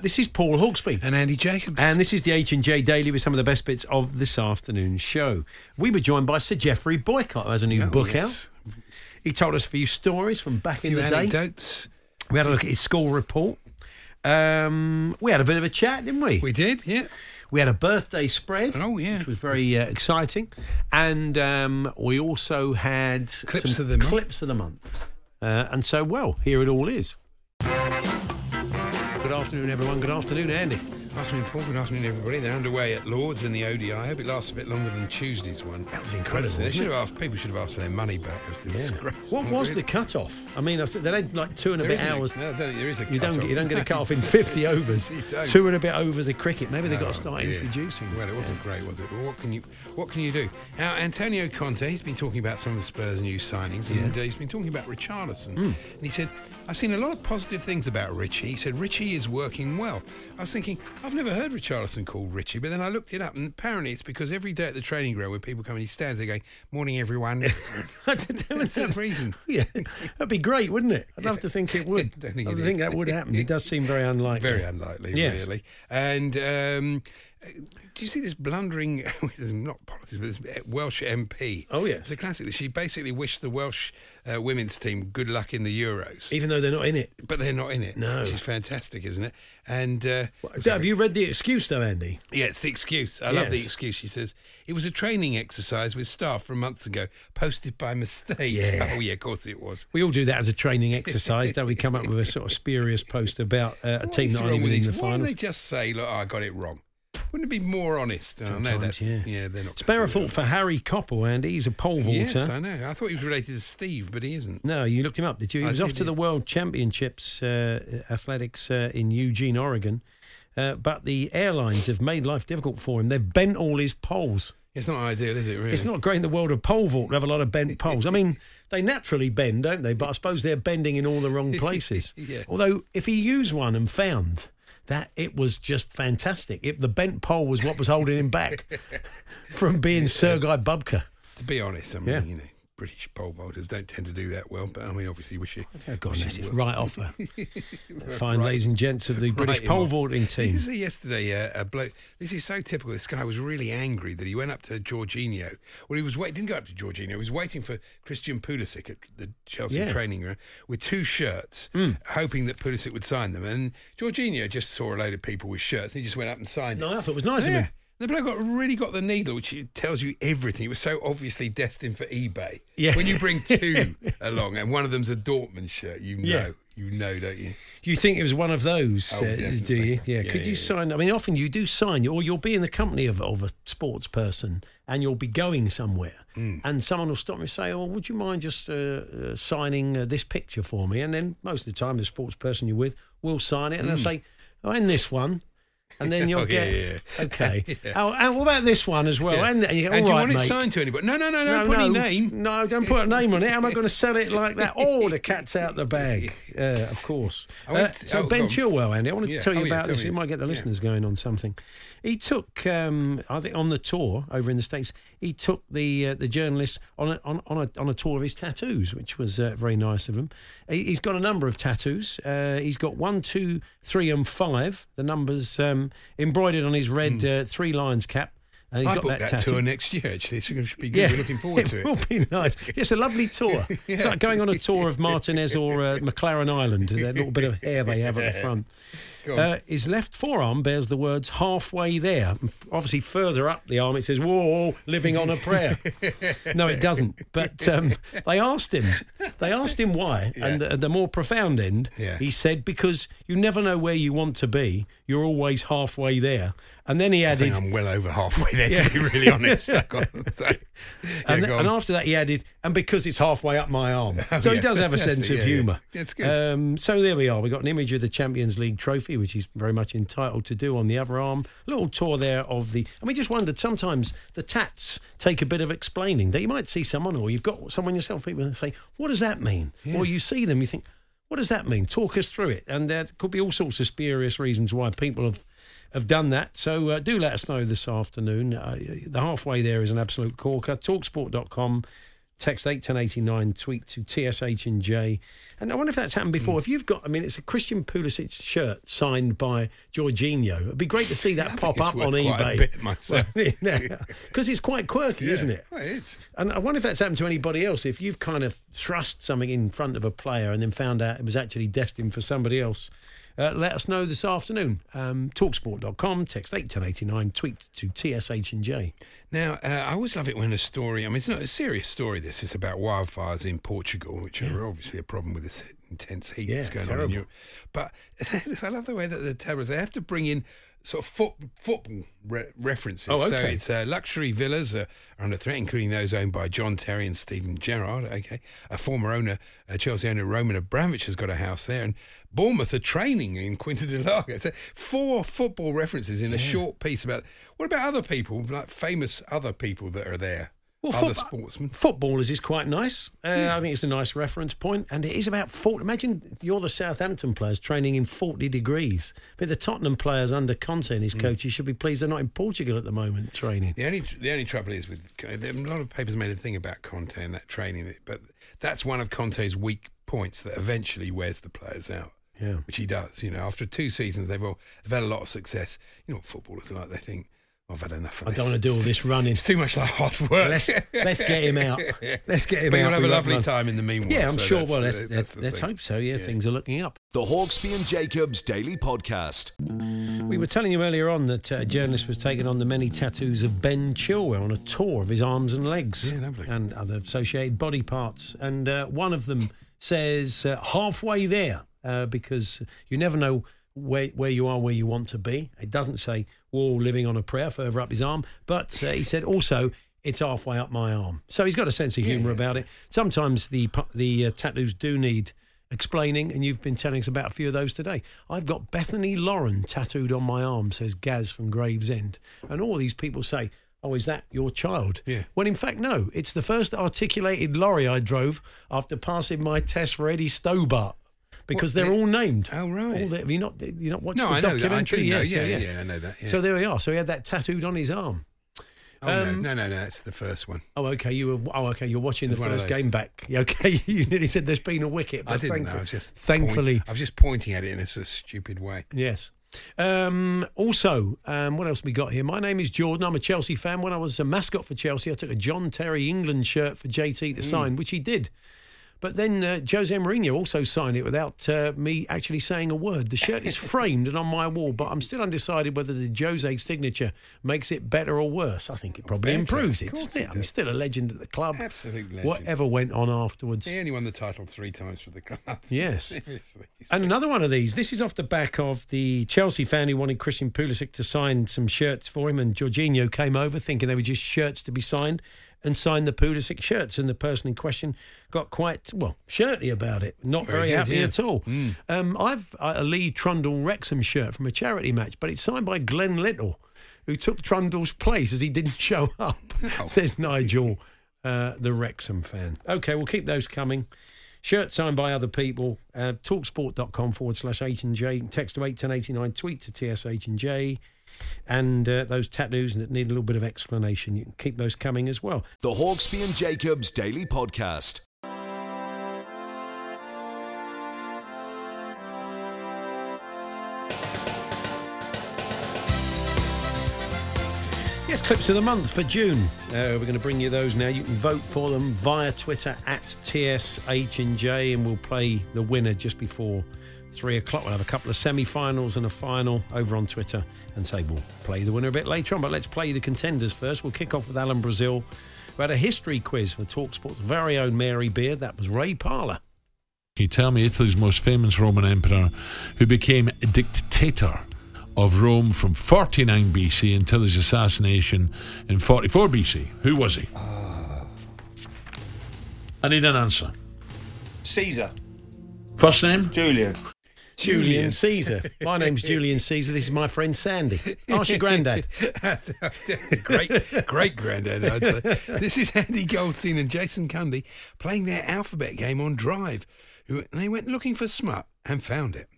This is Paul Hawksbee. And Andy Jacobs. And this is the H and J Daily with some of the best bits of this afternoon's show. We were joined by Sir Geoffrey Boycott, who has a new Oh, book yes. out. He told us a few stories from back in the day. anecdotes. We had a look at his school report. Um, we had a bit of a chat, didn't we? We did, yeah. We had a birthday spread. Oh, yeah. Which was very uh, exciting. And um, we also had Clips some of the month. clips of the month. Uh, and so, well, here it all is. Good afternoon, everyone. Good afternoon, Andy. Afternoon, Paul. Good afternoon, everybody. They're underway at Lords in the ODI. I hope it lasts a bit longer than Tuesday's one. That was incredible, They should have asked. People should have asked for their money back. Disgraceful. What was the cut off? I mean, I said they had like two and a There bit isn't a- hours. no, I don't think there is a you don't you don't get a cut off in 50 overs. You don't. Two and a bit overs of cricket. Maybe they've got Oh, to start dear. introducing. Well, it wasn't great, was it? Well, what can you what can you do? Now, Antonio Conte, he's been talking about some of Spurs' new signings, and uh, he's been talking about Richarlison. Hmm. And he said, "I've seen a lot of positive things about Richie." He said, "Richie is working well." I was thinking, I've never heard Richarlison called Richie, but then I looked it up, and apparently it's because every day at the training ground when people come in, he stands there going, "Morning, everyone." That's that reason. Yeah, that'd be great, wouldn't it? I'd love to think it would. I don't think it think that would happen. It does seem very unlikely. Very unlikely, Yes. really. And um, do you see this blundering, not politics, but this Welsh MP? Oh, yes. It's a classic. She basically wished the Welsh uh, women's team good luck in the Euros. Even though they're not in it. But they're not in it. No. Which is fantastic, isn't it? And uh, So have you read the excuse, though, Andy? yeah, it's the excuse. I love the excuse. She says it was a training exercise with staff from months ago, posted by mistake. Yeah. Oh yeah, of course it was. We all do that as a training exercise, don't we? Come up with a sort of spurious post about uh, a What team not even in the these? Why don't finals. they just say, "Look, I got it wrong"? Wouldn't it be more honest? Oh, no, that's, yeah. yeah, they're not. Spare a thought for Harry Coppell, Andy. He's a pole vaulter. Yes, I know. I thought he was related to Steve, but he isn't. No, you looked him up, did you? He I was off to the. World Championships uh, athletics uh, in Eugene, Oregon. Uh, but the airlines have made life difficult for him. They've bent all his poles. It's not ideal, is it? Really? It's not great in the world of pole vault to have a lot of bent poles. I mean, they naturally bend, don't they? But I suppose they're bending in all the wrong places. Yeah. Although, if he used one and found that it was just fantastic, if the bent pole was what was holding him back from being Sergei Bubka. To be honest, I mean, Yeah. you know, British pole vaulters don't tend to do that well. But I mean, obviously, wish you. Oh, God, wish this is right off a fine, ladies and gents of the British pole vaulting team. you see yesterday uh, a bloke? This is so typical. This guy was really angry that he went up to Jorginho. Well, he was wait, didn't go up to Jorginho. He was waiting for Christian Pulisic at the Chelsea Yeah. Training ground with two shirts, hoping that Pulisic would sign them. And Jorginho just saw a load of people with shirts, and he just went up and signed No. I thought it was nice of him. The bloke got really got the needle, which tells you everything. It was so obviously destined for eBay. Yeah. When you bring two along, and one of them's a Dortmund shirt, you know, Yeah. you know, don't you? You think it was one of those, Oh, uh, do you? Yeah. Yeah, Could you yeah, sign? I mean, often you do sign, or you'll be in the company of, of a sports person and you'll be going somewhere, Hmm. and someone will stop me and say, Oh, would you mind just uh, uh, signing uh, this picture for me? And then most of the time, the sports person you're with will sign it and they'll say, Oh, and this one. And then you'll. Oh, get, yeah. okay. Oh, and what about this one as well? Yeah. And, and you And do "All you right, want it signed to anybody? No, no, no, don't put any name. No, don't put a name on it. How am I going to sell it like that? Oh, the cat's out the bag. Yeah, of course. Uh, so oh, Ben. Chilwell, Andy, I wanted Yeah. to tell you Oh, yeah, about tell this. me. It might get the Yeah. listeners going on something. He took, um, I think, on the tour over in the states. He took the uh, the journalist on a, on on a, on a tour of his tattoos, which was uh, very nice of him. He, he's got a number of tattoos. Uh, he's got one, two, three, and five. The numbers um, embroidered on his red Hmm. uh, three lions cap. And he's I got booked that, that, tattoo. tour next year. Actually, so it should be good. We're looking forward to it it. will be nice. It's a lovely tour. It's like going on a tour of Martinez or uh, McLaren Island. That little bit of hair they have at the front. Uh, his left forearm bears the words halfway there. Obviously, further up the arm, it says, Whoa, living on a prayer. no, it doesn't. But um, they asked him, they asked him why. And at the more profound end, Yeah. he said, Because you never know where you want to be, you're always halfway there. And then he I added, think I'm well over halfway there, to be really honest. I so, yeah, and, go and after that, he added, and because it's halfway up my arm. Oh, so he does have a sense of Yeah, yeah. humour. Yeah, it's good. Um, so there we are. We've got an image of the Champions League trophy, which he's very much entitled to do on the other arm. A little tour there of the. And we just wondered sometimes the tats take a bit of explaining. That you might see someone, or you've got someone yourself, people say, What does that mean? Or you see them, you think, What does that mean? Talk us through it. And there could be all sorts of spurious reasons why people have have done that. So uh, do let us know this afternoon. Uh, the halfway there is an absolute corker. Talksport.com. Text 81089, tweet to TSH and J. And I wonder if that's happened before. Hmm. If you've got, I mean, it's a Christian Pulisic shirt signed by Jorginho. It'd be great to see that pop up on eBay. Because it's quite quirky, isn't it? Well, it's. And I wonder if that's happened to anybody else. If you've kind of thrust something in front of a player and then found out it was actually destined for somebody else, uh, let us know this afternoon. Um, Talksport.com, text 81089, tweet to TSH and J. Now, uh, I always love it when a story, I mean, it's not a serious story, this is about wildfires in Portugal, which are obviously a problem with this intense heat that's Yeah, going on in Europe. But I love the way that the terrorists, they have to bring in sort of foot, football re- references. Oh, So okay. it's uh, luxury villas are under threat, including those owned by John Terry and Steven Gerrard. Okay. A former owner, uh, Chelsea owner Roman Abramovich, has got a house there. And Bournemouth are training in Quinta del Lago. So four football references in a short piece about. What about other people, like famous other people that are there? Well, other football- sportsmen. Footballers is quite nice. Uh, I think it's a nice reference point, and it is about 40. Imagine you're the Southampton players training in 40 degrees. But the Tottenham players under Conte and his Mm. coach, you should be pleased they're not in Portugal at the moment training. The only the only trouble is with a lot of papers made a thing about Conte and that training, but that's one of Conte's weak points that eventually wears the players out. Yeah. which he does. You know, after two seasons, they've all they've had a lot of success. You know what footballers are like? They think, "Oh, "I've had enough of I this. don't want to do all this running. It's too much like hard work." Let's let's get him out. Let's get him But out. We'll have We a lovely run. time in the meanwhile. Yeah, I'm so sure. that's Well, the- let's, that's let's, let's hope so. Yeah, things are looking up. The Hawksbee and Jacobs Daily Podcast. We were telling you earlier on that uh, a journalist was taking on the many tattoos of Ben Chilwell on a tour of his arms and legs Yeah, lovely. and other associated body parts. And uh, one of them says uh, halfway there uh, because you never know where, where you are, where you want to be. It doesn't say, whoa, living on a prayer further up his arm. But uh, he said also, it's halfway up my arm. So he's got a sense of humour about it. Sometimes the, the uh, tattoos do need explaining, and you've been telling us about a few of those today. I've got Bethany Lauren tattooed on my arm, says Gaz from Gravesend. And all these people say, Oh, is that your child? Yeah. When in fact, no. It's the first articulated lorry I drove after passing my test for Eddie Stobart. Because What, they're the- all named. Oh, right. All the, have you not? You not watched No, the I know that. I documentary? do know. Yes, Yeah, yeah, yeah, I know that. Yeah. So there we are. So he had that tattooed on his arm. oh, um, no, no, no, no, that's the first one. Oh, okay. You were. Oh, okay. You're watching the It was one of first game back. Okay. You nearly said there's been a wicket. But I didn't know. thankfully- I was just thankfully. point- I was just pointing at it in a sort of stupid way. Yes. Um, also, um, what else we got here? My name is Jordan. I'm a Chelsea fan. When I was a mascot for Chelsea, I took a John Terry England shirt for JT to sign, which he did. But then uh, Jose Mourinho also signed it without uh, me actually saying a word. The shirt is framed and on my wall, but I'm still undecided whether the Jose signature makes it better or worse. I think it probably better. improves it, doesn't it? it I mean, still a legend at the club. Absolute legend. Whatever went on afterwards. He only won the title three times for the club. Yes. Seriously. And another one of these. This is off the back of the Chelsea fan who wanted Christian Pulisic to sign some shirts for him, and Jorginho came over thinking they were just shirts to be signed, and signed the Pulisic shirts. And the person in question got quite well shirty about it, not very, Very good, happy yeah. at all. Mm. Um, I've a Lee Trundle Wrexham shirt from a charity match, but it's signed by Glen Little, who took Trundle's place as he didn't show up. Says Nigel, uh, the Wrexham fan. Okay, we'll keep those coming. Shirt signed by other people. Uh, talksport.com forward slash H and J. Text to 81089. Tweet to TSH and J. And uh, those tattoos that need a little bit of explanation, you can keep those coming as well. The Hawksbee and Jacobs Daily Podcast. Yes, clips of the month for June. Uh, we're going to bring you those now. You can vote for them via Twitter at TSH&J and we'll play the winner just before three o'clock. We'll have a couple of semi-finals and a final over on Twitter and say we'll play the winner a bit later on. But let's play the contenders first. We'll kick off with Alan Brazil, who had a history quiz for TalkSport's very own Mary Beard. That was Ray Parlour. Can you tell me Italy's most famous Roman emperor who became dictator of Rome from 49 BC until his assassination in 44 BC? Who was he? Ah. I need an answer. Caesar. First name? Julian. Julian Caesar. My name's Julian Caesar. This is my friend Sandy. Ask your granddad. great, great granddad, I'd say. This is Andy Goldstein and Jason Cundy playing their alphabet game on Drive. They went looking for smut and found it.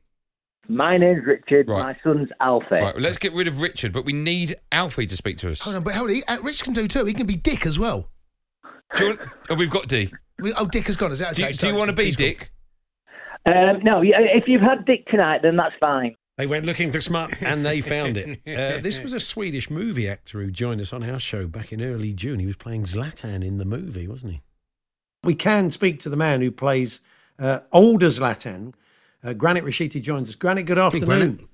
My name's Richard. Right. My son's Alfie. Right, well, let's get rid of Richard, but we need Alfie to speak to us. Hold on, but hold on. Uh, Rich can do too. He can be Dick as well. Do you want, oh, we've got D. We, oh, Dick has gone. Is that Do okay? you, do you want to be Dick's gone. Dick? Um, no, if you've had Dick tonight, then that's fine. They went looking for smut and they found it. Uh, this was a Swedish movie actor who joined us on our show back in early June. He was playing Zlatan in the movie, wasn't he? We can speak to the man who plays uh, older Zlatan. Uh, Granit Rushiti joins us. Granite, good afternoon.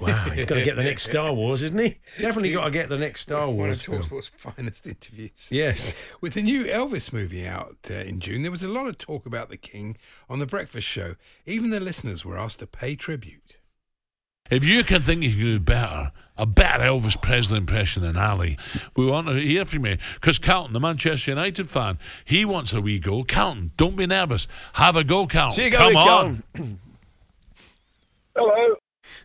Wow, he's got to get the next Star Wars, isn't he? Definitely got to get the next Star One of Wars film. Talksport's finest interviews. Yes. With the new Elvis movie out uh, in June, there was a lot of talk about the King on The Breakfast Show. Even the listeners were asked to pay tribute. If you can think you can do better, a better Elvis Presley impression than Ali, we want to hear from you. Because Carlton, the Manchester United fan, he wants a wee go. Carlton, don't be nervous. Have a go, Carlton. See you Come on. Hello.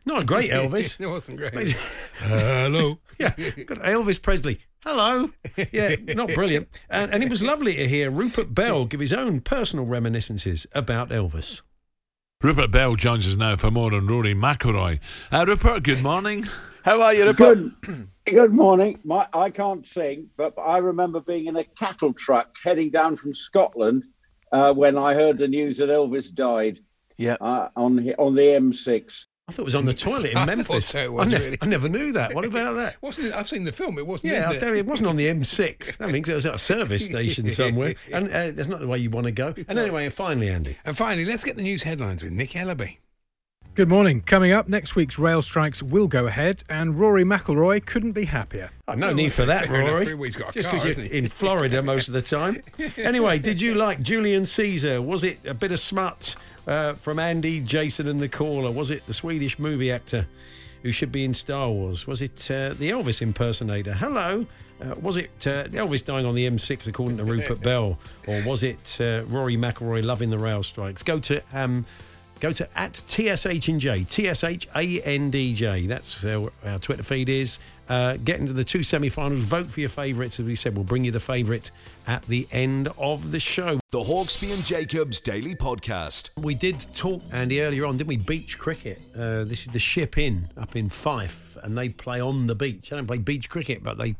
Not a great Elvis. it wasn't great. Hello. yeah, got Elvis Presley. Hello. Yeah, not brilliant. And, and it was lovely to hear Rupert Bell give his own personal reminiscences about Elvis. Rupert Bell joins us now for more on Rory McIlroy. Uh, Rupert, good morning. How are you, Good, good morning. My, I can't sing, but I remember being in a cattle truck heading down from Scotland uh, when I heard the news that Elvis died. Yeah. Uh, on on the M6. I thought it was on the toilet in I Memphis. thought so, it was I, never, really. I never knew that. What about that? Wasn't it? I've seen the film. It wasn't. Yeah, in there. it wasn't on the M6. That means it was at a service station somewhere. And uh, that's not the way you want to go. And anyway, and finally, Andy. And finally, let's get the news headlines with Nick Ellaby. Good morning. Coming up, next week's rail strikes will go ahead, and Rory McIlroy couldn't be happier. Oh, no need for that, Fair enough. Rory. He's got a Just car, because you're he? in Florida most of the time. Anyway, did you like Julian Caesar? Was it a bit of smut uh, from Andy, Jason, and the caller? Was it the Swedish movie actor who should be in Star Wars? Was it uh, the Elvis impersonator? Hello. Uh, was it uh, Elvis dying on the M6 according to Rupert Bell, or was it uh, Rory McIlroy loving the rail strikes? Go to um, go to at TSH and J, T-S-H-A-N-D-J. That's uh, our Twitter feed is. Uh, get into the two semi-finals. Vote for your favourites. As we said, we'll bring you the favourite at the end of the show. The Hawksbee and Jacobs Daily Podcast. We did talk, Andy, earlier on, didn't we? Beach cricket. Uh, this is the Ship Inn up in Fife, and they play on the beach. They don't play beach cricket, but they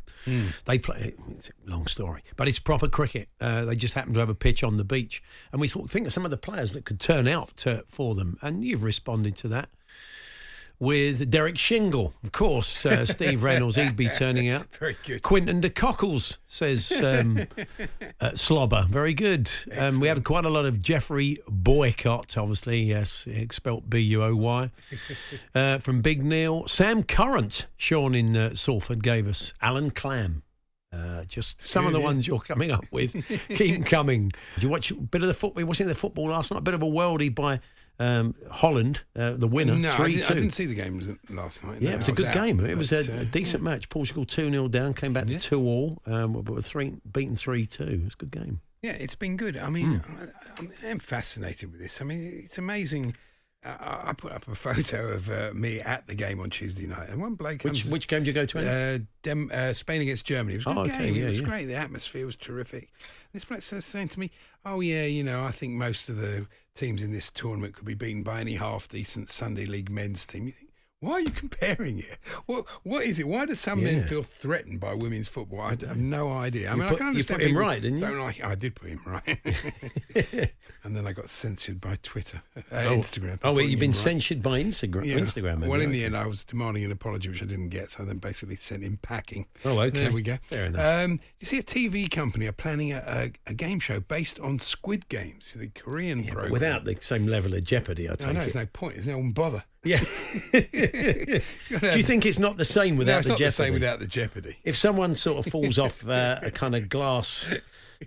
they play. It's a long story, but it's proper cricket. Uh, they just happen to have a pitch on the beach, and we thought, think of some of the players that could turn out to, for them, and you've responded to that. With Derek Shingle, of course, uh, Steve Reynolds, he'd be turning out. Very good. Quinton de Cockles says um, uh, Slobber, very good. Um, we had quite a lot of Jeffrey Boycott, obviously, yes, spelt B U O Y, uh, from Big Neil. Sam Current, Sean in uh, Salford, gave us Alan Clam. Uh, just some of the ones you're coming up with. Keep coming. Did you watch a bit of the football? Watching the football last night. A bit of a worldie by um, Holland, uh, the winner, No, I three didn't, I didn't see the game last night. Yeah, No, it was a I good out, game. It was a, uh, decent match. Portugal 2 0 down, came back to 2 all, um, but were three, beaten 3 2. It was a good game. Yeah, it's been good. I mean, Hmm. I, I'm fascinated with this. I mean, it's amazing. I, I put up a photo of uh, me at the game on Tuesday night, and one bloke Which, comes. which game did you go to? Uh, Dem, uh, Spain against Germany. It was a Oh, good okay, game. yeah, it was yeah. great. The atmosphere was terrific. This bloke says saying to me, "Oh yeah, you know, I think most of the teams in this tournament could be beaten by any half decent Sunday League men's team." You think, Why are you comparing it? What What is it? Why do some men feel threatened by women's football? I have no idea. I You mean, put- I can you understand put him right, didn't you? Don't like. I did put him right, and then I got censored by Twitter, uh, Oh, Instagram. Oh, well, you've been right. censured by Instagram. Yeah. Instagram. Well, you? in the end, I was demanding an apology, which I didn't get. So I then basically sent him packing. Oh, okay. There we go. Fair enough. Um, you see, a TV company are planning a, a, a game show based on Squid Games, the Korean Yeah, program. without the same level of jeopardy, I I take know, it. there's no point. There's no one bother. Yeah. Do you think it's not the same without no, it's the not jeopardy? the same without the jeopardy. If someone sort of falls off uh, a kind of glass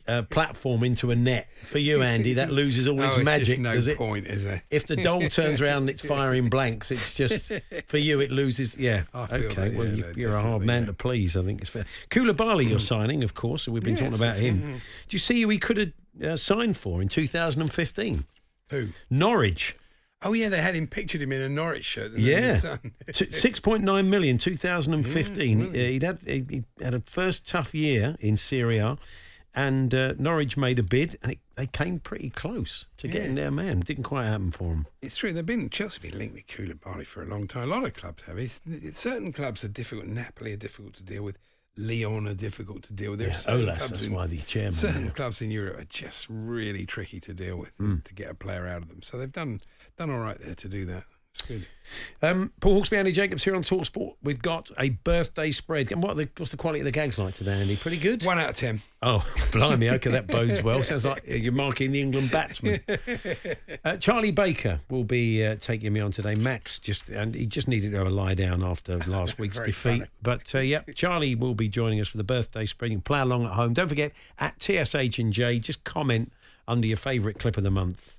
uh, platform into a net, for you, Andy, that loses all Oh, its it's magic, no it? point, is there? If the doll turns around and it's firing blanks, it's just for you. It loses. Yeah. I feel Okay. that, well, yeah, you, no, you're a hard man to please. I think it's fair. Koulibaly, you're signing, of course. and We've been Yes, talking about him. mhm. Do you see who he could have uh, signed for in 2015? Who? Norwich. Oh yeah, they had him pictured him in a Norwich shirt. didn't they, in the Yeah, six point nine million, 2015. Yeah, Uh, he'd had he, had a first tough year in Serie A, and uh, Norwich made a bid, and it, they came pretty close to getting their man. Didn't quite happen for them. It's true. They've been Chelsea been linked with Koulibaly for a long time. A lot of clubs have. It's, it's, certain clubs are difficult. Napoli are difficult to deal with. Lyon are difficult to deal with. There Yeah, Olas, clubs that's in- why the chairman, Certain yeah. clubs in Europe are just really tricky to deal with Mm. to get a player out of them. So they've done done all right there to do that. It's good. Um, Paul Hawksbee, Andy Jacobs here on Talksport. We've got a birthday spread. And what the, what's the quality of the gags like today, Andy? Pretty good. One out of ten. Oh, blimey! Okay, that bodes well. Sounds like you're marking the England batsman. Uh, Charlie Baker will be uh, taking me on today. Max just and he just needed to have a lie down after last week's defeat. funny. But uh, yeah, Charlie will be joining us for the birthday spread. You can play along at home. Don't forget at TSH and J. Just comment under your favourite clip of the month.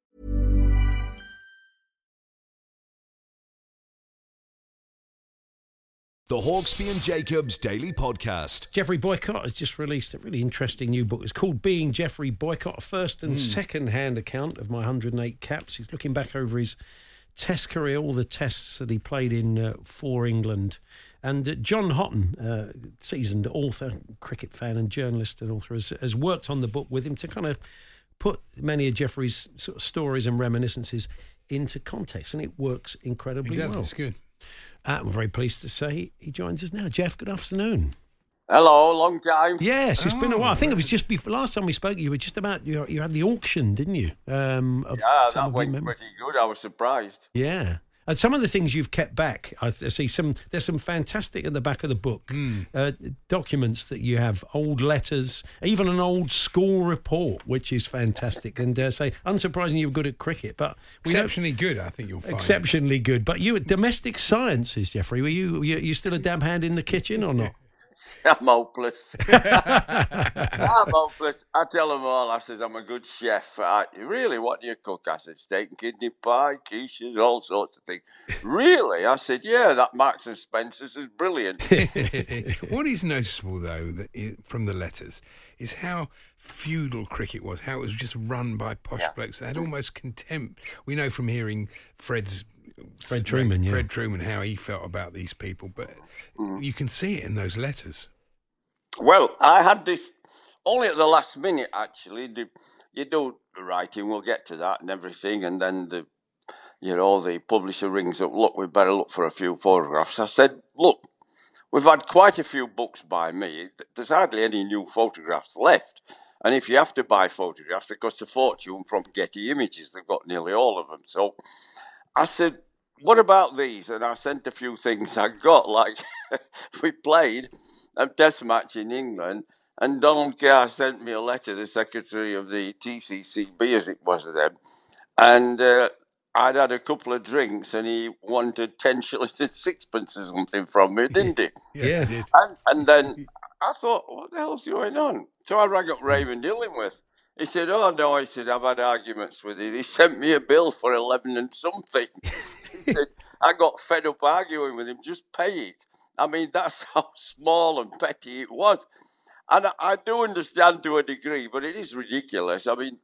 The Hawksbee and Jacobs Daily Podcast. Geoffrey Boycott has just released a really interesting new book. It's called Being Geoffrey Boycott, a first and Hmm. second hand account of my 108 caps. He's looking back over his test career, all the tests that he played in uh, for England. And uh, John Houghton, uh, seasoned author, cricket fan, and journalist and author, has, has worked on the book with him to kind of put many of Geoffrey's sort of stories and reminiscences into context. And it works incredibly He does. well. It's good. Uh, I'm very pleased to say he joins us now. Jeff, good afternoon. Hello, long time. Yes, it's been a Oh, while. I think it was just before last time we spoke. You were just about you. You had the auction, didn't you? Um, of Yeah, that of went pretty good. I was surprised. Yeah, and some of the things you've kept back. I, see some. There's some fantastic at the back of the book Hmm. uh, documents that you have, old letters, even an old school report, which is fantastic. And uh, say, unsurprisingly, you were good at cricket, but Exceptionally good, I think you'll find. exceptionally good. But you were domestic sciences, Geoffrey. Were you? Were you, you still a dab hand in the kitchen or not? I'm hopeless. I'm hopeless. I tell them all, I says, I'm a good chef. I, really, what do you cook? I said, steak and kidney pie, quiches, all sorts of things. really? I said, yeah, that Marks and Spencer's is brilliant. what is noticeable, though, that i from the letters, is how feudal cricket was, how it was just run by posh blokes. They had almost contempt. We know from hearing Fred's. Fred Trueman, yeah. Fred Trueman, how he felt about these people, but hmm. you can see it in those letters. Well, I had this only at the last minute, actually. The, you do the writing, we'll get to that and everything, and then the, you know, the publisher rings up, look, we better look for a few photographs. I said, look, we've had quite a few books by me. There's hardly any new photographs left. And if you have to buy photographs, they cost a fortune from Getty Images. They've got nearly all of them. So I said, what about these? And I sent a few things I got, like we played a test match in England, and Donald Carr sent me a letter, the secretary of the TCCB, as it was then, and uh, I'd had a couple of drinks, and he wanted 10 shillings and sixpence or something from me, didn't he? yeah, yeah. And, and then I thought, what the hell's going on? So I rang up Raymond Illingworth. He said, oh, no, he said, I've had arguments with him. He sent me a bill for 11 and something. He said, I got fed up arguing with him, just pay it. I mean, that's how small and petty it was. And I, I do understand to a degree, but it is ridiculous. I mean,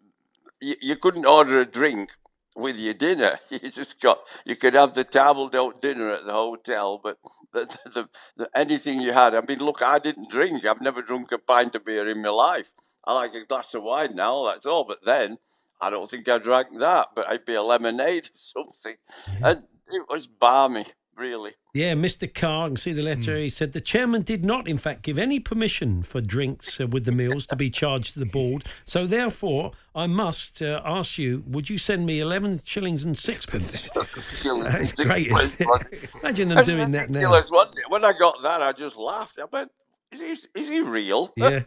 you, you couldn't order a drink with your dinner. You just got, you could have the table d'hote dinner at the hotel, but the, the, the, anything you had. I mean, look, I didn't drink. I've never drunk a pint of beer in my life. I like a glass of wine now, that's all. But then, I don't think I drank that, but it'd be a lemonade or something. And it was balmy, really. Yeah, Mr. Carr, I can see the letter. He said the chairman did not, in fact, give any permission for drinks uh, with the meals to be charged to the board. So, therefore, I must uh, ask you: Would you send me eleven shillings and sixpence? That's great. Imagine them doing that now. Ridiculous, wasn't it? When I got that, I just laughed. I went, "Is he? Is he real?" Yeah.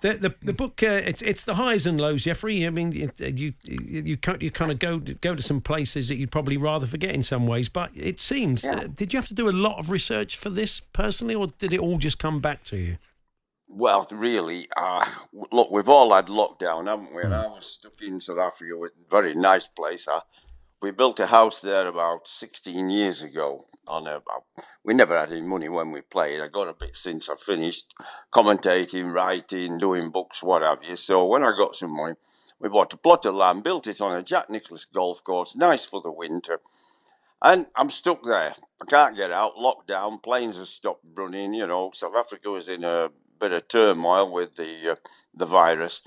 The, the the book uh, it's it's the highs and lows, Geoffrey. I mean, you you you, you kind of go go to some places that you'd probably rather forget in some ways. But it seems, uh, did you have to do a lot of research for this personally, or did it all just come back to you? Well, really, uh, look, we've all had lockdown, haven't we? And I was stuck in South Africa, a very nice place. I, we built a house there about 16 years ago. On a, we never had any money when we played. I got a bit since I finished commentating, writing, doing books, what have you. So when I got some money, we bought a plot of land, built it on a Jack Nicklaus golf course, nice for the winter. And I'm stuck there. I can't get out, locked down, planes have stopped running. You know, South Africa was in a bit of turmoil with the uh, the virus.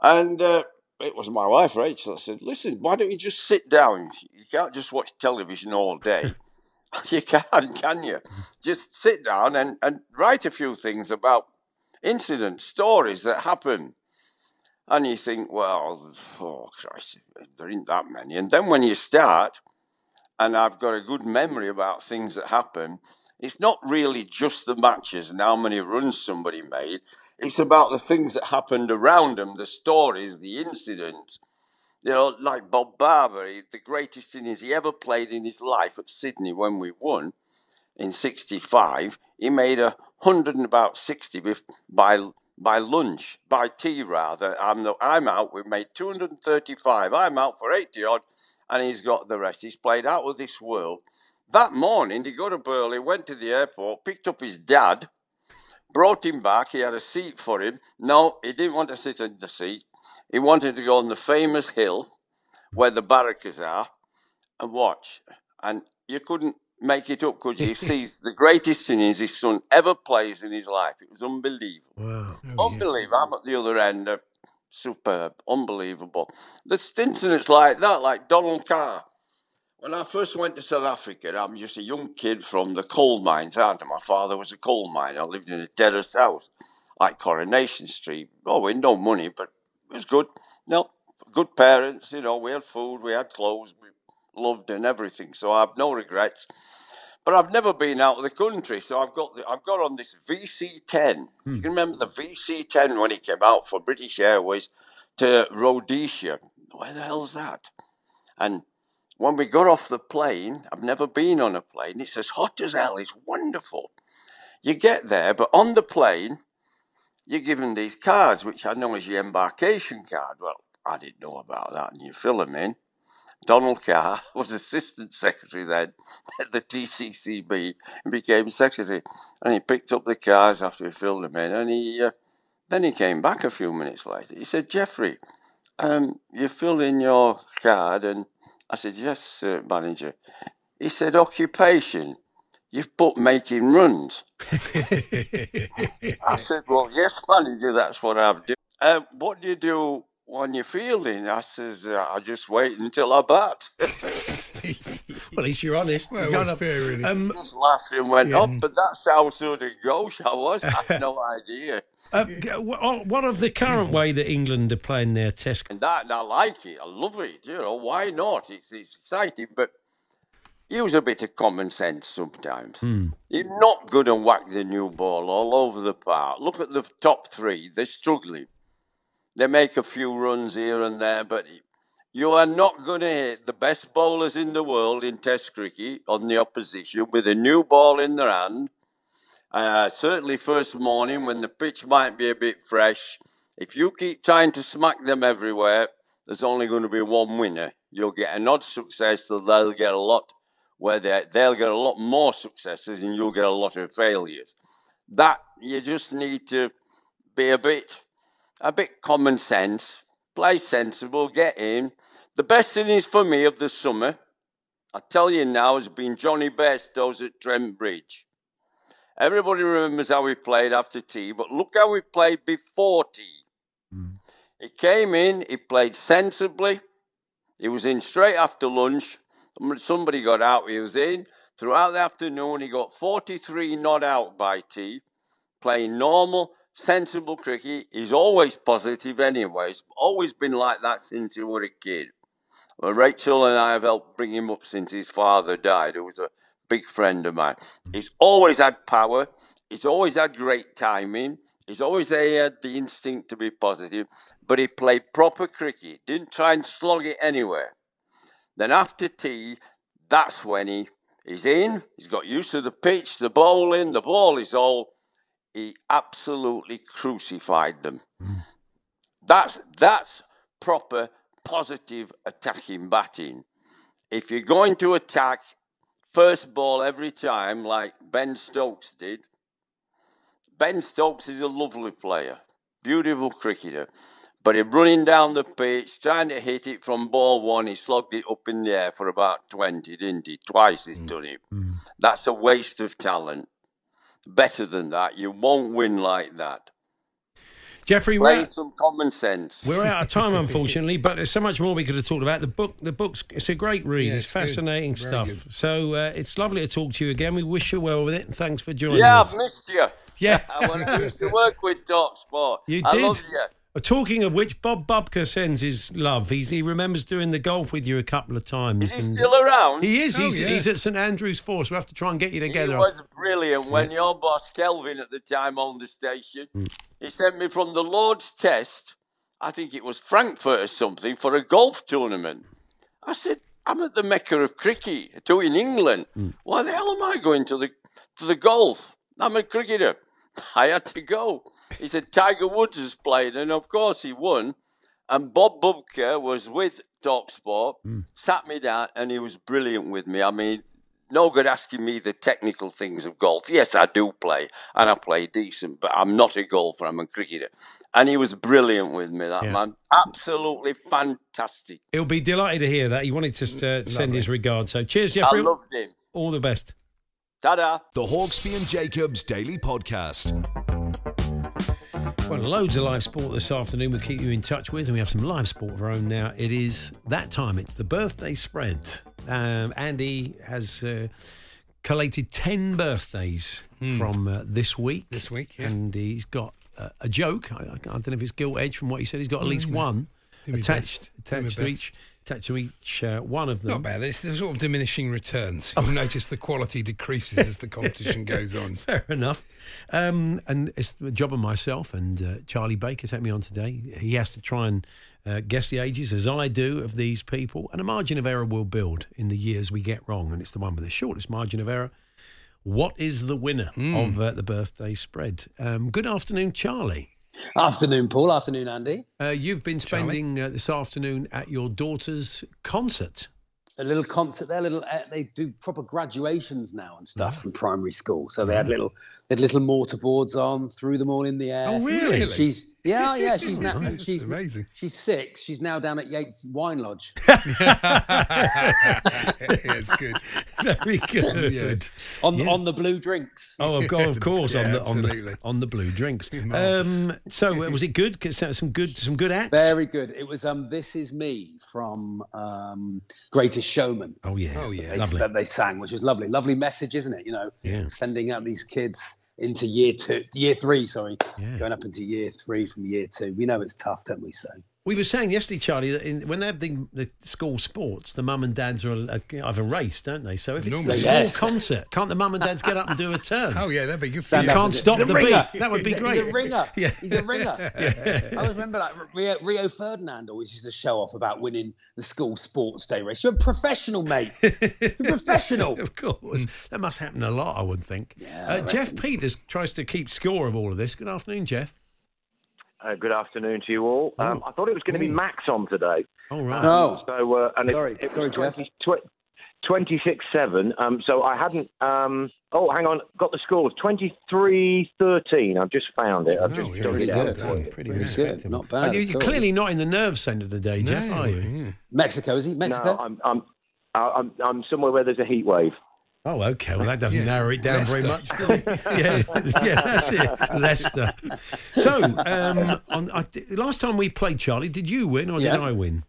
And uh, it was my wife, Rachel. I said, listen, why don't you just sit down? You can't just watch television all day. you can't, can you? Just sit down and, and write a few things about incidents, stories that happen. And you think, well, oh Christ, there ain't that many. And then when you start, and I've got a good memory about things that happen, it's not really just the matches and how many runs somebody made. It's about the things that happened around them, the stories, the incidents. You know, like Bob Barber, he, the greatest innings he ever played in his life at Sydney when we won in '65. He made a hundred and about sixty by by lunch, by tea rather. I'm the, I'm out. We've made 235. I'm out for 80 odd, and he's got the rest. He's played out of this world. That morning, he got up early, went to the airport, picked up his dad, brought him back. He had a seat for him. No, he didn't want to sit in the seat. He wanted to go on the famous hill where the barracks are and watch. And you couldn't make it up, could you? He sees the greatest innings his son ever plays in his life. It was unbelievable. Wow. Unbelievable. I'm at the other end. Uh, superb. Unbelievable. There's incidents like that, like Donald Carr. When I first went to South Africa, I'm just a young kid from the coal mines, aren't I? My father was a coal miner. I lived in a terrace house, like Coronation Street. Oh, we had no money, but it was good. No, good parents, you know, we had food, we had clothes, we loved and everything. So I have no regrets. But I've never been out of the country, so I've got the, I've got on this VC10. You hmm. can remember the VC10 when it came out for British Airways to Rhodesia. Where the hell's that? And when we got off the plane, I've never been on a plane. It's as hot as hell. It's wonderful. You get there, but on the plane, you're given these cards, which I know is your embarkation card. Well, I didn't know about that, and you fill them in. Donald Carr was assistant secretary then at the TCCB and became secretary. And he picked up the cards after he filled them in, and he uh, then he came back a few minutes later. He said, "Geoffrey, um, you filled in your card," and I said, "Yes, uh, manager." He said, "Occupation." You've put making runs. I said, Well, yes, manager, that's what I've done. Um, what do you do when you're fielding? I says, uh, I just wait until I bat. well, at least you're honest. Well, You what's can't- fair, really? Um, just laughed and went, Yeah. Oh, but that's how sort of gauche I was. I had no idea. uh, what of the current way that England are playing their test? And that, and I like it. I love it. You know, why not? It's, it's exciting, but use a bit of common sense sometimes. Hmm. You're not going to whack the new ball all over the park. Look at the top three; they're struggling. They make a few runs here and there, but you are not going to hit the best bowlers in the world in Test cricket on the opposition with a new ball in their hand. Uh, certainly, first morning when the pitch might be a bit fresh. If you keep trying to smack them everywhere, there's only going to be one winner. You'll get an odd success, so they'll get a lot where they, they'll get a lot more successes and you'll get a lot of failures. That you just need to be a bit, a bit common sense, play sensible, get in. The best innings for me of the summer, I tell you now, has been Jonny Bairstow's at Trent Bridge. Everybody remembers how he played after tea, but look how he played before tea. Hmm. He came in, he played sensibly. He was in straight after lunch. Somebody got out, he was in. Throughout the afternoon, he got 43 not out by tea, playing normal, sensible cricket. He's always positive anyway. He's always been like that since he was a kid. Well, Rachel and I have helped bring him up since his father died, who was a big friend of mine. He's always had power. He's always had great timing. He's always had the instinct to be positive, but he played proper cricket. Didn't try and slog it anywhere. Then after tea, that's when he he's in. He's got used to the pitch, the bowling, the ball is all. He absolutely crucified them. Hmm. That's that's proper positive attacking batting. If you're going to attack first ball every time, like Ben Stokes did, Ben Stokes is a lovely player, beautiful cricketer. But he's running down the pitch, trying to hit it from ball one. He slogged it up in the air for about 20, didn't he? Twice he's hmm. done it. Hmm. That's a waste of talent. Better than that. You won't win like that. Geoffrey, Play we're, some common sense. we're out of time, unfortunately, but there's so much more we could have talked about. The book, the book's it's a great read. Yeah, it's it's fascinating Very stuff. good. So uh, it's lovely to talk to you again. We wish you well with it, and thanks for joining Yeah, us. I've missed you. Yeah. I want to used to work with Talk Sport. You I did. Talking of which, Bob Bubka sends his love. He's, he remembers doing the golf with you a couple of times. Is he still around? He is. Oh, he's, yeah. he's at St Andrew's Force. We'll have to try and get you together. He was brilliant when your boss Kelvin at the time owned the station. Hmm. He sent me from the Lord's Test, I think it was Frankfurt or something, for a golf tournament. I said, I'm at the Mecca of cricket, too, in England. Hmm. Why the hell am I going to the to the golf? I'm a cricketer. I had to go. He said Tiger Woods has played, and of course he won. And Bob Bubka was with Talksport, Hmm. sat me down, and he was brilliant with me. I mean, no good asking me the technical things of golf. Yes, I do play, and I play decent, but I'm not a golfer. I'm a cricketer. And he was brilliant with me, that Yeah. man. Absolutely fantastic. He'll be delighted to hear that. He wanted to uh, send his regards. So cheers, Geoffrey. I loved him. All the best. Ta-da. The Hawksbee and Jacobs Daily Podcast. Well, loads of live sport this afternoon we'll keep you in touch with, and we have some live sport of our own now. It is that time, it's the birthday spread. Um, Andy has uh, collated 10 birthdays from uh, this week. This week, yeah. And he's got uh, a joke. I, I don't know if it's gilt edged from what he said. He's got at Mm, least know, one attached, best. Do my attached to each, to each uh, one of them. Not bad. It's the sort of diminishing returns. Oh. You'll notice the quality decreases as the competition goes on. Fair enough. Um, and it's the job of myself and uh, Charlie Baker take me on today. He has to try and uh, guess the ages, as I do, of these people. And a margin of error will build in the years we get wrong. And it's the one with the shortest margin of error what is the winner of uh, the birthday spread? Um, good afternoon, Charlie. Afternoon, Paul. Afternoon, Andy. Uh, you've been spending uh, this afternoon at your daughter's concert. A little concert there. Little. Uh, they do proper graduations now and stuff from primary school. So they had little, they had little mortarboards on, threw them all in the air. Oh, really? Really? She's yeah, yeah. She's now. and she's amazing. She's six. She's now down at Yates Wine Lodge. it's good. Very good. on on the blue drinks. Oh, of, course, of course, on Yeah, the on the absolutely. on the blue drinks. Um, so uh, was it good? 'Cause, uh, Some good some good acts. Very good. It was um This Is Me from um Greatest Showman. Oh yeah. Oh yeah. They, Lovely. That they sang, which was lovely. Lovely message, isn't it? You know, Yeah. sending out these kids into year two year three, sorry. Going up into year three from year two. We know it's tough, don't we? So We were saying yesterday, Charlie, that in, when they have the, the school sports, the mum and dads are a, a, have a race, don't they? So if it's Normally. the school Yes. concert, can't the mum and dads get up and do a turn? Oh yeah, that'd be good for You you. can't stop the, ringer. beat. That would be He's a- great. He's a ringer. Yeah. He's a ringer. I always remember like Rio, Rio Ferdinand always used to show off about winning the school sports day race. You're a professional, mate. You're professional. of course. That must happen a lot, I would think. uh, Jeff Peters tries to keep score of all of this. Good afternoon, Jeff. Uh, good afternoon to you all. Um, I thought it was going to be Max on today. Oh, right. No. So, uh, and Sorry. it, it Sorry, was Jeff. 20, tw- 26-7. Um, so I hadn't. Um, oh, hang on. Got the scores. 23-13. I've just found it. I've just dug it out. for you. Pretty Very respectable. good. Not And bad. you- at You're all. clearly not in the nerve centre today, Jeff, No, are you? Mexico, is he? Mexico? No, I'm, I'm, I'm, I'm somewhere where there's a heat wave. Oh, okay. Well, that doesn't Yeah. narrow it down very much, does it? yeah, yeah, that's it. Leicester. So, um, on, I, last time we played, Charlie, did you win or Yeah. did I win?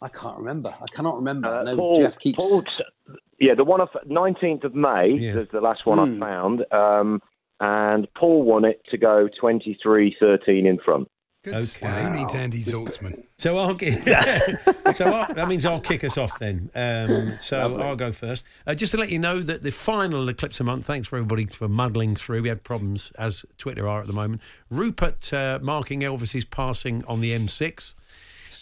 I can't remember. I cannot remember. Uh, no, Paul, Jeff keeps. Paul, yeah, the one of 19th of May Yeah. is the last one Hmm. I found. Um, and Paul won it to go 23-13 in front. Good Okay. stuff. Who needs Andy Zaltzman? So I'll get, so I'll, that means I'll kick us off then. Um, so I'll go first. Uh, just to let you know that the final Eclipse a month. Thanks for everybody for muddling through. We had problems as Twitter are at the moment. Rupert uh, marking Elvis's passing on the M6.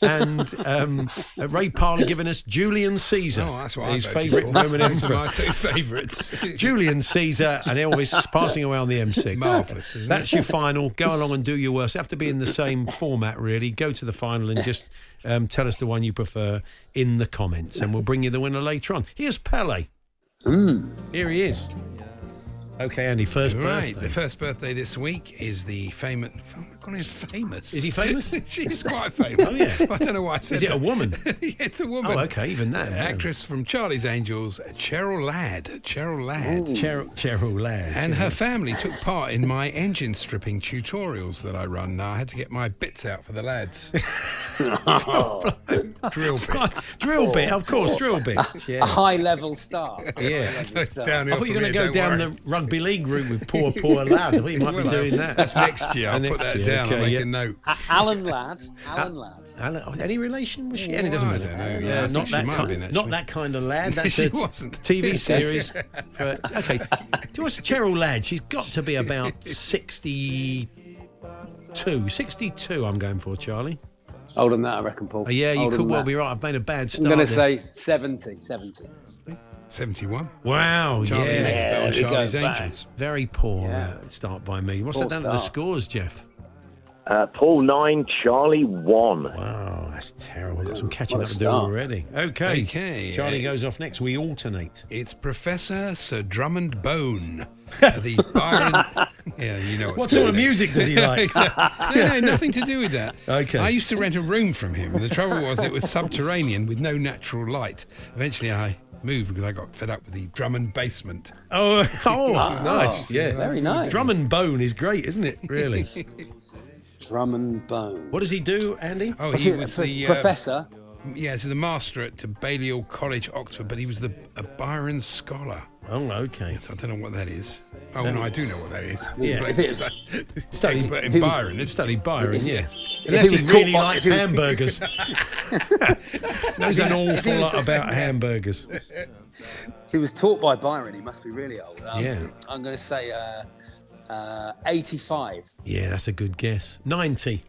And um, uh, Ray Parlour giving us Julian Caesar. Oh, that's what his favourite. Roman emperor. my two favourites. Julian Caesar and Elvis passing away on the M6. Marvellous, That's it? your final. Go along and do your worst. Have to be in the same format, really. Go to the final and just um, tell us the one you prefer in the comments, and we'll bring you the winner later on. Here's Pele. Here he is. Okay, Andy, first Right, birthday. the first birthday this week is the famous. I'm calling him famous. Is he famous? She's quite famous. Oh, yeah. But I don't know why I said Is it a woman? yeah, it's a woman. Oh, okay, even that. yeah. Actress from Charlie's Angels, Cheryl Ladd. Cheryl Ladd. Cheryl, Cheryl Ladd. And her family took part in my engine stripping tutorials that I run. Now I had to get my bits out for the lads. drill bits. drill bit, of course, drill bits. A high level star. Yeah. It's I thought you were going to go down worry. the rugby league room with poor, poor lad. I you might Well, be doing that. That's next year. I'll Uh, put next that year, down. I'll okay, make yeah. a note. A- Alan Ladd. Alan Ladd. Alan, oh, any relation was she? And it doesn't I matter. don't. Uh, Yeah, not that kind, been, not that kind of lad. That's She a wasn't. TV series. For, okay, to us, Cheryl Ladd. She's got to be about 62. 62. I'm going for Charlie. Older than that, I reckon, Paul. Oh, yeah, you Older could well that. be right. I've made a bad I'm going to say 70. 70. 71. Wow, Charlie yeah. Expert on there we go, Charlie's bang. Angels. Very poor Yeah. uh, start by me. What's Poor that done to the scores, Jeff? Uh, Paul 9, Charlie 1. Wow, that's terrible. Got some catching up to do already. Okay. Okay, Charlie uh, goes off next. We alternate. It's Professor Sir Drummond Bone. uh, the Byron. yeah, you know what's What sort of music does he like? exactly. No, no, nothing to do with that. Okay. I used to rent a room from him. The trouble was it was subterranean with no natural light. Eventually, I moved because I got fed up with the Drummond basement. Oh, oh, nice. Yeah. Very nice. Drum and bone is great, isn't it? Really. Drum and bone. what does he do, Andy? Oh, Was he he was a the uh, professor? yeah, so the master at Balliol College, Oxford, but he was the a Byron scholar. Oh, okay. Yes, I don't know what that is. Oh no, I do know what that is. It's Yeah. a If place- it's- Study- expert in Byron. It's Studied Byron, yeah. If Unless he was he really by- likes he was- hamburgers. Knows an awful lot about hamburgers. If he was taught by Byron, he must be really old. Um, Yeah. I'm going to say uh, uh, 85. Yeah, that's a good guess. 90.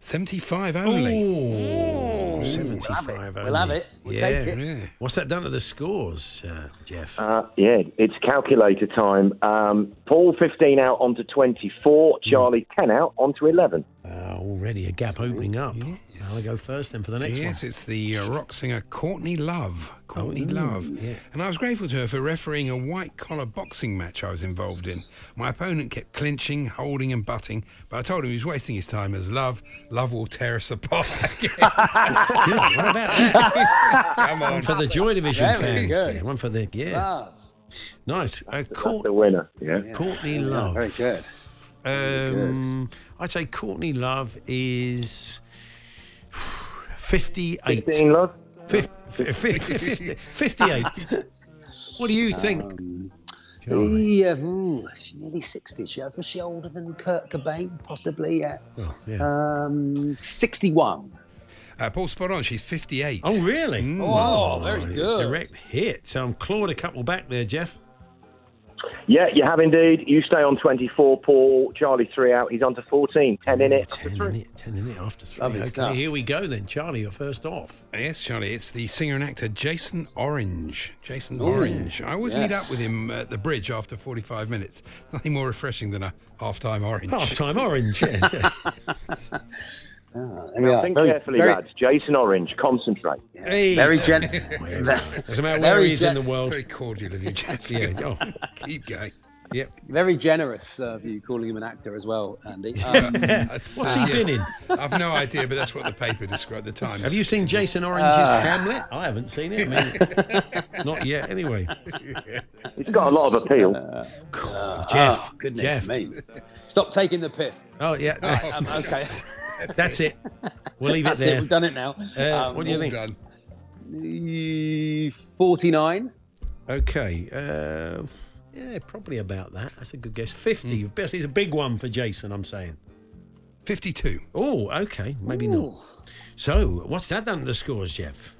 75 only. Oh. Ooh, 75 we'll only. We'll have it. We'll yeah. take it. Yeah. What's that done to the scores, uh, Jeff? Uh, yeah, it's calculator time. Um, Paul 15 out onto 24, Charlie 10 out onto 11. Uh, already a gap opening up. I'll go first then for the next yes, one. it's the uh, rock singer Courtney Love. Courtney Oh, Love. yeah. And I was grateful to her for refereeing a white collar boxing match I was involved in. My opponent kept clinching, holding, and butting, but I told him he was wasting his time as Love. Love will tear us apart. Good. What about that? Come on. One for the Joy Division Very fans. good. there. One for the yeah. Love. Nice. Uh, Court, The winner, yeah. Courtney Yeah, Love. very good. Um, I'd say Courtney Love is 58. 15, love? Fif- fi- fi- fi- 50 58. What do you think? Um, Charlie? Yeah, ooh, she's nearly 60. She, was she older than Kurt Cobain? Possibly, yeah. Oh, yeah. Um, 61. Uh, Paul spot on. She's 58. Oh, really? Mm. Oh, very good. Direct hit. So I'm clawed a couple back there, Jeff. Yeah, you have indeed. You stay on 24, Paul. Charlie 3 out. He's on to 14. 10 in it. 10 three. in it, 10 in it after three. Lovely okay, stuff. here we go then. Charlie, you're first off. Yes, Charlie, it's the singer and actor Jason Orange. Jason Ooh, Orange. I always meet up with him at the bridge after 45 minutes. Nothing more refreshing than a half-time orange. Half time orange. yeah. Ah, there we Now, think Very- carefully, very- lads. Jason Orange, concentrate. hey. Very gen- Doesn't matter where Very he is in the world. Very cordial of you, Jeff. Yeah. Oh, Keep going. yep. Very generous of you calling him an actor as well, Andy. Um, That's, What's uh, he been in? I've no idea, but that's what the paper described the Times. Have you seen Jason Orange's Uh, Hamlet? I haven't seen it. I mean, not yet, anyway. He's got a lot of appeal. Jeff. oh, goodness Jeff. me. Stop taking the piff. Oh, yeah. Um, okay. That's it. We'll leave it That's there. it. We've done it now. Uh, Um, what do you think? done. 49. Okay. Uh, yeah, probably about that. That's a good guess. 50. Hmm. Best is a big one for Jason, I'm saying. 52. Oh, okay. Maybe not. So, what's that done to the scores, Jeff?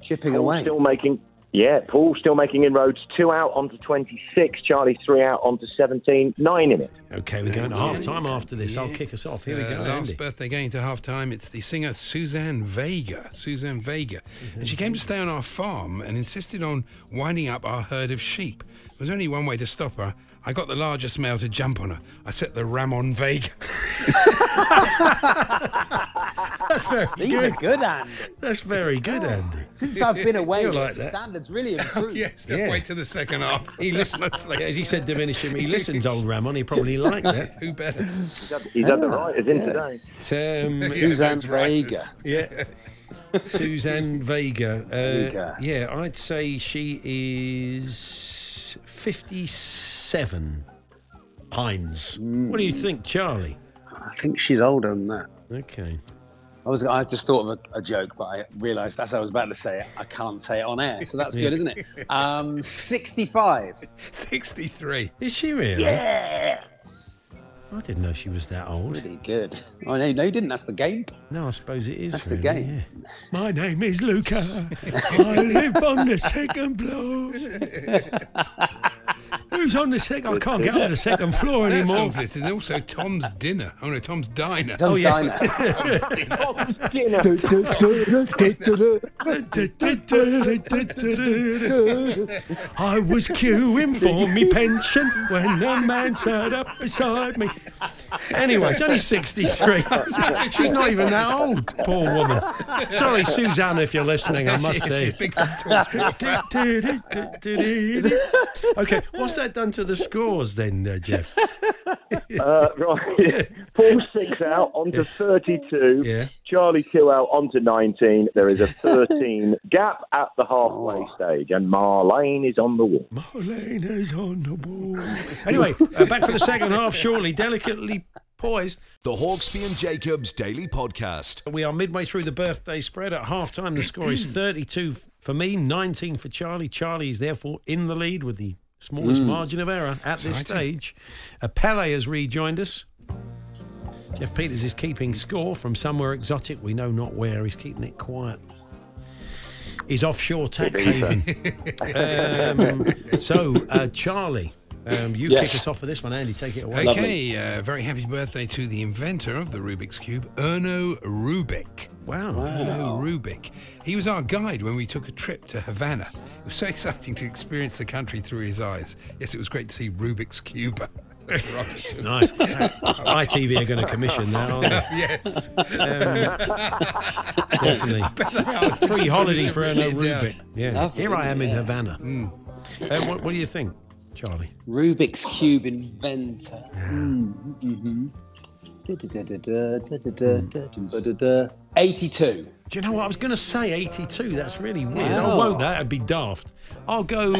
Chipping Paul away. still making, yeah, Paul still making inroads. Two out onto 26. Charlie three out onto 17. Nine in it. Okay, we're going to half time after this. I'll kick us off. Here we Uh, go, last Andy. birthday going to half time. It's the singer Suzanne Vega. Suzanne Vega. And she came to stay on our farm and insisted on winding up our herd of sheep. There was only one way to stop her. I got the largest male to jump on her. I set the Ramon Vega. That's very These are good, Andy. That's very good, Andy. Since I've been away, You like the that. standards really improved. yes, don't Yeah. wait till the second half. He listened Yeah, as he said, diminish him. He listens, old Ramon. He probably liked that. Who better? He's had, he's had the writers in today. yes. So, um, Suzanne those writers. Vega. yeah. Suzanne Vega. Uh, Vega. Yeah, I'd say she is 57. Heinz. What do you think, Charlie? I think she's older than that. Okay. I was. I just thought of a, a joke, but I realised as I was about to say it, I can't say it on air. So that's Yeah. good, isn't it? Um, sixty-five. 63. Is she really? Yes. I didn't know she was that old. Pretty good. Oh no, no, you didn't. That's the game. No, I suppose it is. That's the game. yeah. My name is Luca. I live on the second floor. Who's on the second? I can't get on the second floor That anymore. song's listed. And also Tom's Dinner. Oh no, Tom's Diner. Tom's Oh, yeah. Diner. I was queuing for me pension when a man sat up beside me. Anyway, it's only 63. She's not even that old, poor woman. Sorry, Susanna, if you're listening, I must Yes, say. yes, Big fan of Talksport fan. okay, what's that done to the scores then, uh, Jeff? Uh, right. Paul six out onto 32. Yeah. Charlie two out onto 19. There is a 13 gap at the halfway Oh. stage, and Marlene is on the wall. Marlene is on the wall. Anyway, uh, back for the second half, surely, delicately poised. The Hawksbee and Jacobs Daily Podcast. We are midway through the birthday spread. At half time, the score is 32 for me, 19 for Charlie. Charlie is therefore in the lead with the smallest margin of error at this stage. Uh, Pele has rejoined us. Jeff Peters is keeping score from somewhere exotic. We know not where. He's keeping it quiet. His offshore tax haven. um, so, uh, Charlie, Um, you Yes. kick us off for this one, Andy. Take it away. Okay, uh, very happy birthday to the inventor of the Rubik's Cube, Erno Rubik. Wow. Erno Rubik. He was our guide when we took a trip to Havana. It was so exciting to experience the country through his eyes. Yes, it was great to see Rubik's Cube. That's right. Nice. ITV are going to commission that, aren't they? yes. Um, definitely. Free holiday for Erno Rubik. Yeah. Here I am in. Havana. Hmm. Uh, what, what do you think, Charlie? Rubik's Cube Inventor. Mm-hmm. Mm. 82. Do you know what? I was going to say 82. That's really weird. Wow. I oh, won't. That would be daft. I'll go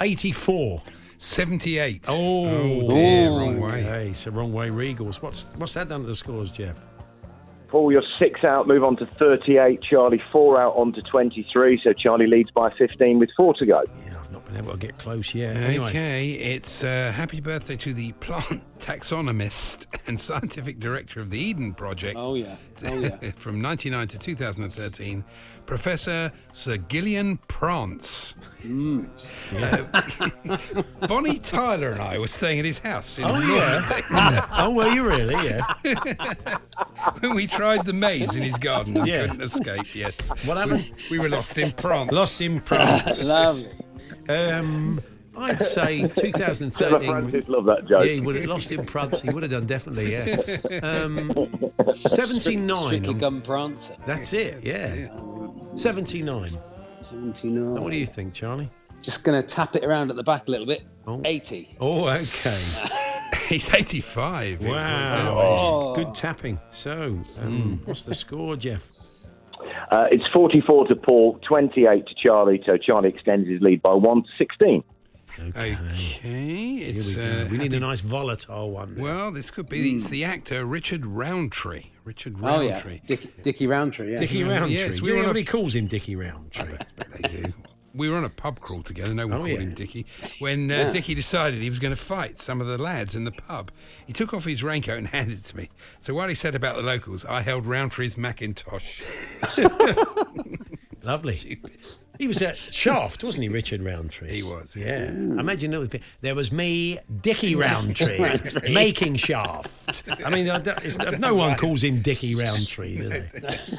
84. 78. Oh, oh dear. Oh, wrong way. Hey, so wrong way Regals. What's, what's that done to the scores, Jeff? Paul, you're six out, move on to 38. Charlie, four out onto 23. So Charlie leads by 15 with four to go. Yeah. Not been able to get close yet. Anyway. Okay, it's uh, happy birthday to the plant taxonomist and scientific director of the Eden Project. Oh, yeah. Oh, yeah. From 99 to 2013, Professor Sir Ghillean Prance. Mm. Uh, Bonnie Tyler and I were staying at his house in Oh, yeah. Oh, were you really? Yeah. when we tried the maze in his garden and Yeah. couldn't escape, yes. What happened? We, we were lost in Prance. Lost in Prance. Lovely. Um, I'd say 2013. Sarah Francis loved that joke. Yeah, he would have lost in Prance. He would have done definitely. Yeah. Um, 79. Strictly Gun Prancer. That's it. Yeah. 79. 79. Now, what do you think, Charlie? Just going to tap it around at the back a little bit. 80. Oh, okay. He's 85. Wow. Oh. Good tapping. So, um, what's the score, Jeff? Uh, it's 44 to Paul, 28 to Charlie. So Charlie extends his lead by 1 to 16. Okay, it's Here we go. uh, we need happy- a nice volatile one. Well, this could be. It's the actor Richard Roundtree. Richard Oh, yeah. Roundtree. Dick, Dickie Roundtree, yeah. Dickie Roundtree. Yes, we yeah, were on a- calls him Dickie Roundtree. They do. We were on a pub crawl together. No one Oh, called yeah. him Dickie. When uh, Yeah. Dickie decided he was going to fight some of the lads in the pub, he took off his raincoat and handed it to me. So while he said about the locals, I held Roundtree's Macintosh. Lovely. He was at Shaft, wasn't he, Richard Roundtree? He was. Yeah. I imagine it was, there was me, Dickie Roundtree, Roundtree. making Shaft. I mean, I don't- it's- no one calls him Dickie Roundtree, do they?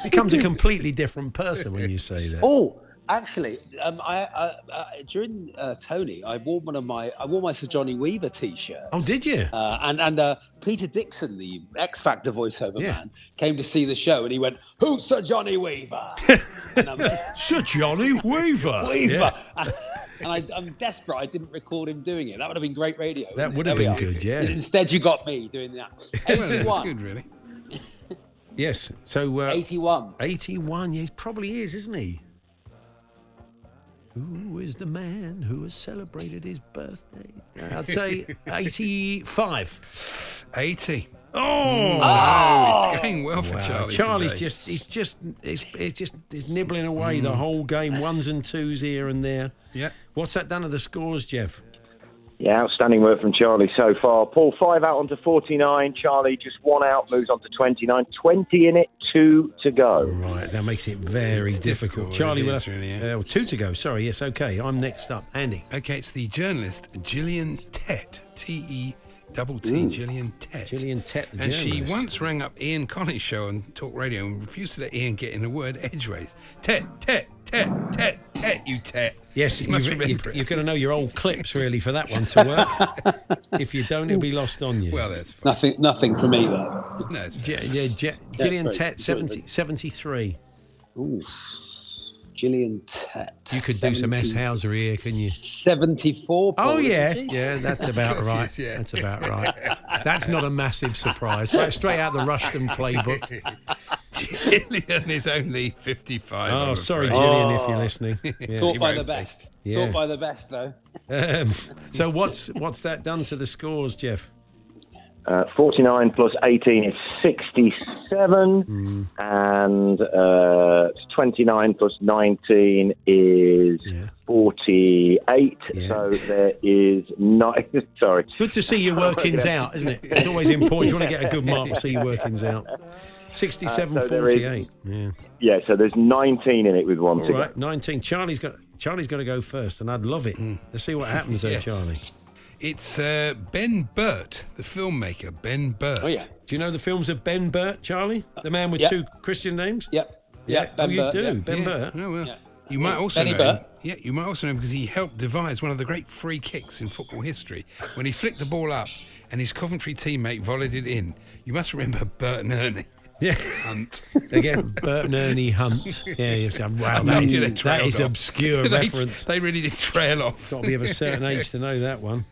Becomes a completely different person when you say that. Oh, actually, um, I, I, uh, during uh, Tony, I wore one of my I wore my Sir Johnny Weaver T-shirt. Oh, did you? Uh, and and uh, Peter Dickson, the X Factor voiceover Yeah. man, came to see the show, and he went, "Who's Sir Johnny Weaver?" and I'm, Sir Johnny Weaver. Weaver. Yeah. And, and I, I'm desperate. I didn't record him doing it. That would have been great radio. That would have been good, yeah. Instead, you got me doing that. Well, that's good, really. Yes. So uh, 81. 81. Yeah, he probably is, isn't he? Who is the man who has celebrated his birthday? I'd say 85. 80. Oh, Oh, it's going well for Wow, Charlie. Charlie's today. just he's just he's, he's just he's nibbling away the Mm. whole game, ones and twos here and there. Yeah. What's that done to the scores, Jeff? Yeah, outstanding work from Charlie so far. Paul, five out onto 49. Charlie, just one out, moves on to 29. 20 in it, two to go. Right, that makes it very It's difficult. difficult, Charlie it is really, yeah. uh, two to go. Sorry, yes, okay. I'm next up. Andy. Okay, it's the journalist Gillian Tett. T E double T, Ooh. Gillian Tett. Gillian Tett, the And she once rang up Ian Collins' show on Talk Radio and refused to let Ian get in a word edgeways. Tet, Tet, Tet, Tet, Tet, you Tet. Yes, you you, must you, remember it. you're going to know your old clips really for that one to work. if you don't, it'll be lost on you. Well, that's fine. Nothing, nothing for me though. No, it's G- yeah, G- Gillian very- Tett, 70, 73. Ooh, Gillian Tett. You could do some S 70 Hauser here, can you? 74. Oh yeah, yeah, that's about right. is, yeah. That's about right. That's not a massive surprise. Right, straight out the Rushton playbook. Gillian is only 55. Oh, I'm sorry, afraid. Gillian, if you're listening. Yeah. Taught by won't the be. best. Yeah. Taught by the best though. Um, so what's what's that done to the scores, Jeff? Uh, 49 plus 18 is 67. And uh, 29 plus 19 is 48. So there is nine. Sorry. Good to see your workings out, isn't it? It's always important. You want to get a good mark to see your workings out. 67 Uh, so there is- 48. Yeah. Yeah, so there's 19 in it with one All to right, 19. Charlie's got Charlie's got to go first, and I'd love it. Let's see what happens there, Yes. Charlie. It's uh, Ben Burtt, the filmmaker, Ben Burtt. Oh, yeah. Do you know the films of Ben Burtt, Charlie? The man with Yep. two Christian names? Yep. Yeah, Yep, Ben oh, you Burt, do, yeah. Ben Yeah. Burt. Oh, well. Yeah. You might also Benny know Burt. him. Yeah, you might also know him because he helped devise one of the great free kicks in football history when he flicked the ball up and his Coventry teammate volleyed it in. You must remember Burt and Ernie. Yeah. Hunt. Again, Bert and Ernie Hunt. Yeah, yes. Wow, I that, told you they that trailed is off. obscure They- reference. They really did trail off. Got to be of a certain age to know that one.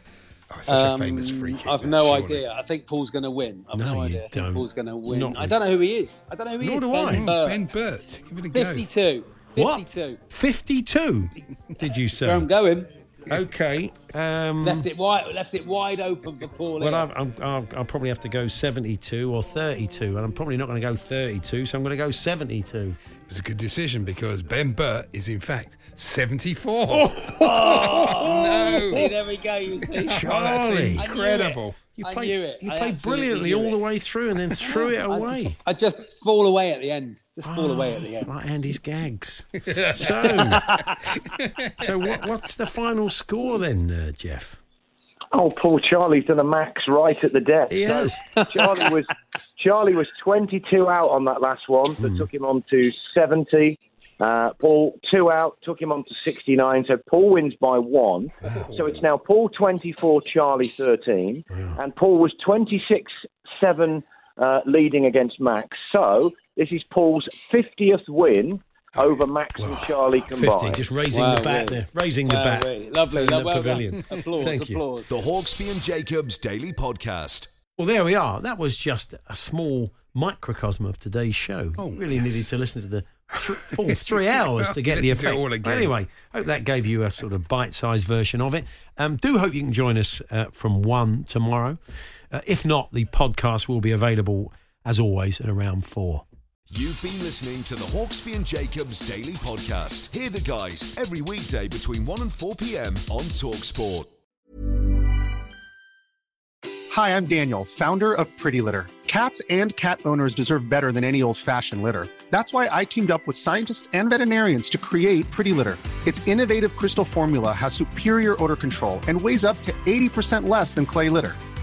Oh, such a famous Um, free kick. I've no surely. idea. I think Paul's going to win. I've No, no, you idea. I think don't. Paul's going to win. Not I don't know who he is. I don't know who he Nor is. do ben I. Burt. Ben Burtt. Give it a go. 52. What? 52. 52, did you say? Where I'm going. Okay. Um, Left it wide. Left it wide open for Paul. well. I've, I'm, I'll, I'll probably have to go 72 or 32, and I'm probably not going to go 32, so I'm going to go 72. It was a good decision because Ben Burtt is in fact 74. Oh, no. See, there we go. You see. Charlie, Charlie. that's I knew it. incredible. You I played, knew it. You played brilliantly all it. the way through and then threw it I away. just, I just fall away at the end. Just fall away at the end. Like Andy's gags. so, so what, what's the final score then, uh, Jeff? Oh, poor Charlie's done a max right at the death. He So. Charlie was Charlie was 22 out on that last one, so took him on to 70. Uh, Paul two out, took him on to 69. So Paul wins by one. So it's now Paul 24, Charlie 13, and Paul was 26 seven uh, leading against Max. So this is Paul's 50th win over Max and Charlie 50, combined. just raising Wow, the bat really. there. Raising the Wow, bat. really. Lovely. in the Well pavilion. Applause. Thank you. applause. The Hawksbee and Jacobs Daily Podcast. Well, there we are. That was just a small microcosm of today's show. Oh, really yes. needed to listen to the th- full three hours to get the Let's do it effect. all again. Anyway, hope that gave you a sort of bite-sized version of it. Um, do hope you can join us uh, from one tomorrow. Uh, if not, the podcast will be available as always at around four. You've been listening to the Hawksbee and Jacobs Daily Podcast. Hear the guys every weekday between 1 and 4 p.m. on Talksport. Hi, I'm Daniel, founder of Pretty Litter. Cats and cat owners deserve better than any old fashioned litter. That's why I teamed up with scientists and veterinarians to create Pretty Litter. Its innovative crystal formula has superior odor control and weighs up to 80% less than clay litter.